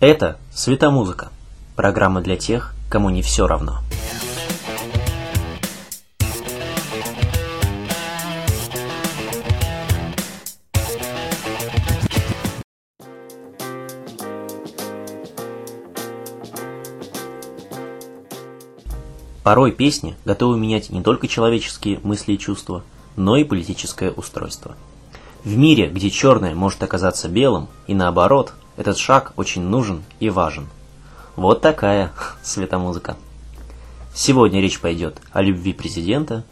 Это «Светомузыка» – программа для тех, кому не все равно. Порой песни готовы менять не только человеческие мысли и чувства, но и политическое устройство. В мире, где черное может оказаться белым, и наоборот, этот шаг очень нужен и важен. Вот такая светомузыка. Сегодня речь пойдет о любви президента,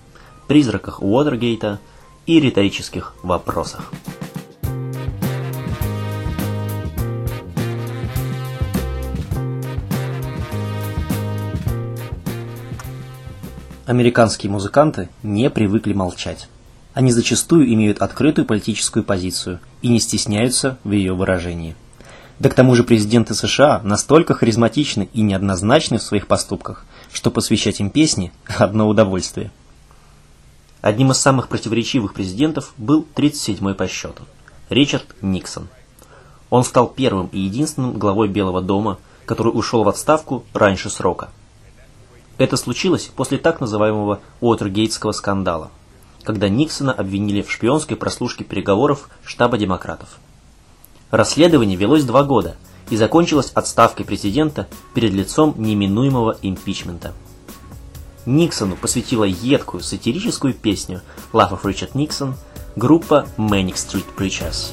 призраках Уотергейта и риторических вопросах. Американские музыканты не привыкли молчать. Они зачастую имеют открытую политическую позицию и не стесняются в ее выражении. Да к тому же президенты США настолько харизматичны и неоднозначны в своих поступках, что посвящать им песни – одно удовольствие. Одним из самых противоречивых президентов был 37-й по счету – Ричард Никсон. Он стал первым и единственным главой Белого дома, который ушел в отставку раньше срока – это случилось после так называемого Уотергейтского скандала, когда Никсона обвинили в шпионской прослушке переговоров штаба демократов. Расследование велось два года и закончилось отставкой президента перед лицом неминуемого импичмента. Никсону посвятила едкую сатирическую песню «Love of Richard Nixon» группа Manic Street Preachers.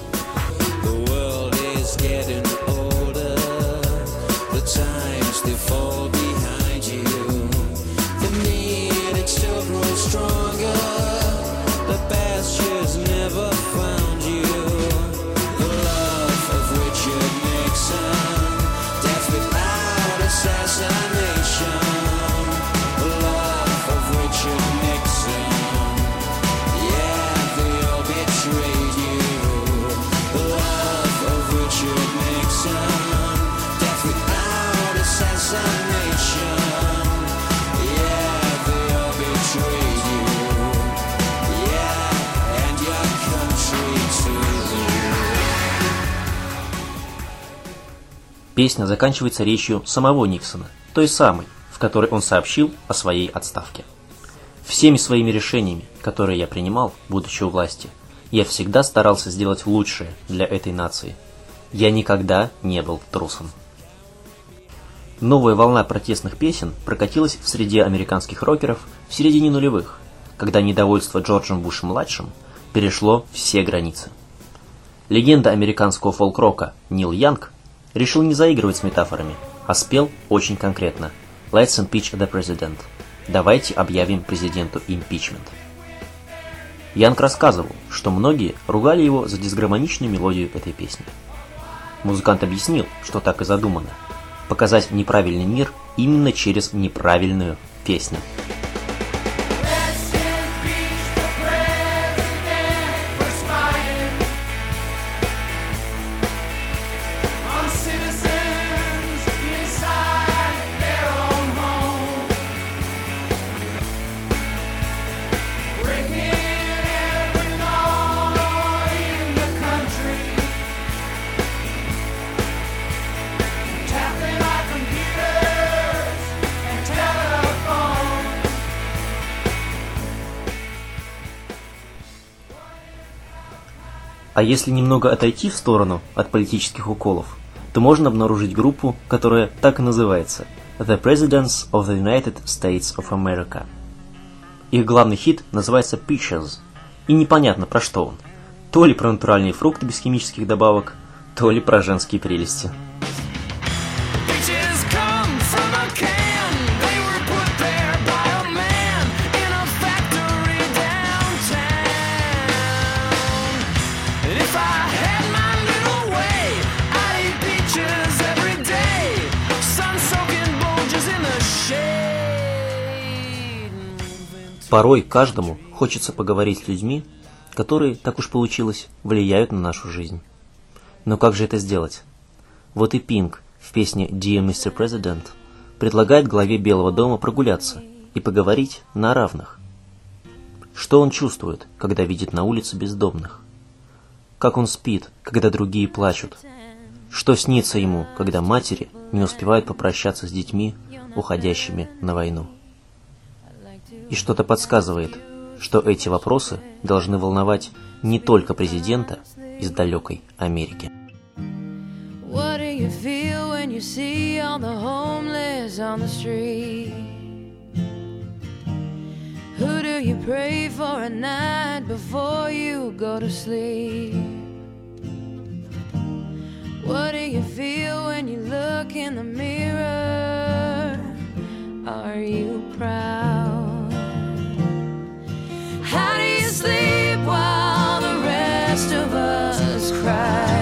Песня заканчивается речью самого Никсона, той самой, в которой он сообщил о своей отставке. Всеми своими решениями, которые я принимал, будучи у власти, я всегда старался сделать лучшее для этой нации. Я никогда не был трусом. Новая волна протестных песен прокатилась в среде американских рокеров в середине нулевых, когда недовольство Джорджем Бушем-младшим перешло все границы. Легенда американского фолк-рока Нил Янг решил не заигрывать с метафорами, а спел очень конкретно «Let's impeach the president» «Давайте объявим президенту импичмент». Янг рассказывал, что многие ругали его за дисгармоничную мелодию этой песни. Музыкант объяснил, что так и задумано – показать неправильный мир именно через неправильную песню. А если немного отойти в сторону от политических уколов, то можно обнаружить группу, которая так и называется The Presidents of the United States of America. Их главный хит называется Peaches, и непонятно про что он. То ли про натуральные фрукты без химических добавок, то ли про женские прелести. Порой каждому хочется поговорить с людьми, которые, так уж получилось, влияют на нашу жизнь. Но как же это сделать? Вот и Пинк в песне «Dear Mr. President» предлагает главе Белого дома прогуляться и поговорить на равных. Что он чувствует, когда видит на улице бездомных? Как он спит, когда другие плачут? Что снится ему, когда матери не успевают попрощаться с детьми, уходящими на войну? И что-то подсказывает, что эти вопросы должны волновать не только президента из далекой Америки. What do you feel when you see all the homeless on the street? Who do you pray for at night before you go to sleep? What do you feel when you look in the mirror? Are you rest of us cry?